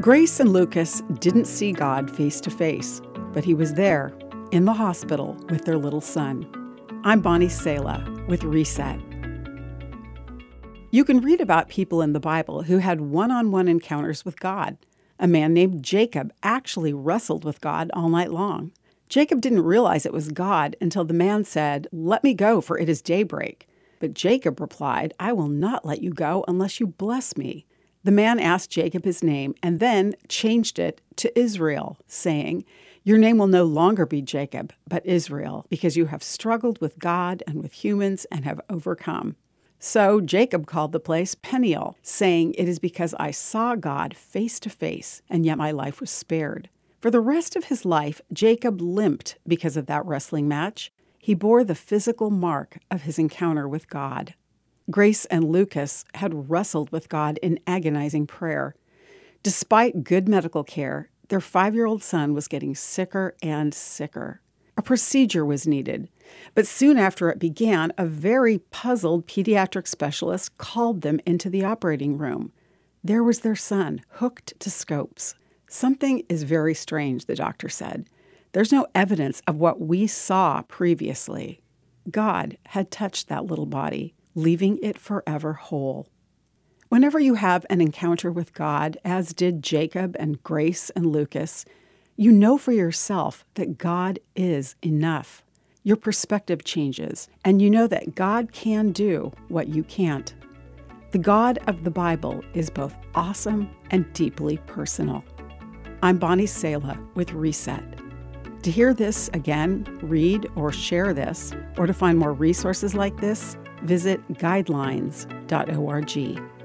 Grace and Lucas didn't see God face to face, but he was there in the hospital with their little son. I'm Bonnie Sala with Reset. You can read about people in the Bible who had one on one encounters with God. A man named Jacob actually wrestled with God all night long. Jacob didn't realize it was God until the man said, Let me go, for it is daybreak. But Jacob replied, I will not let you go unless you bless me. The man asked Jacob his name and then changed it to Israel, saying, Your name will no longer be Jacob, but Israel, because you have struggled with God and with humans and have overcome. So Jacob called the place Peniel, saying, It is because I saw God face to face, and yet my life was spared. For the rest of his life, Jacob limped because of that wrestling match. He bore the physical mark of his encounter with God. Grace and Lucas had wrestled with God in agonizing prayer. Despite good medical care, their five year old son was getting sicker and sicker. A procedure was needed, but soon after it began, a very puzzled pediatric specialist called them into the operating room. There was their son, hooked to scopes. Something is very strange, the doctor said. There's no evidence of what we saw previously. God had touched that little body leaving it forever whole. Whenever you have an encounter with God, as did Jacob and Grace and Lucas, you know for yourself that God is enough. Your perspective changes, and you know that God can do what you can't. The God of the Bible is both awesome and deeply personal. I'm Bonnie Sala with Reset. To hear this again, read or share this, or to find more resources like this, visit guidelines.org.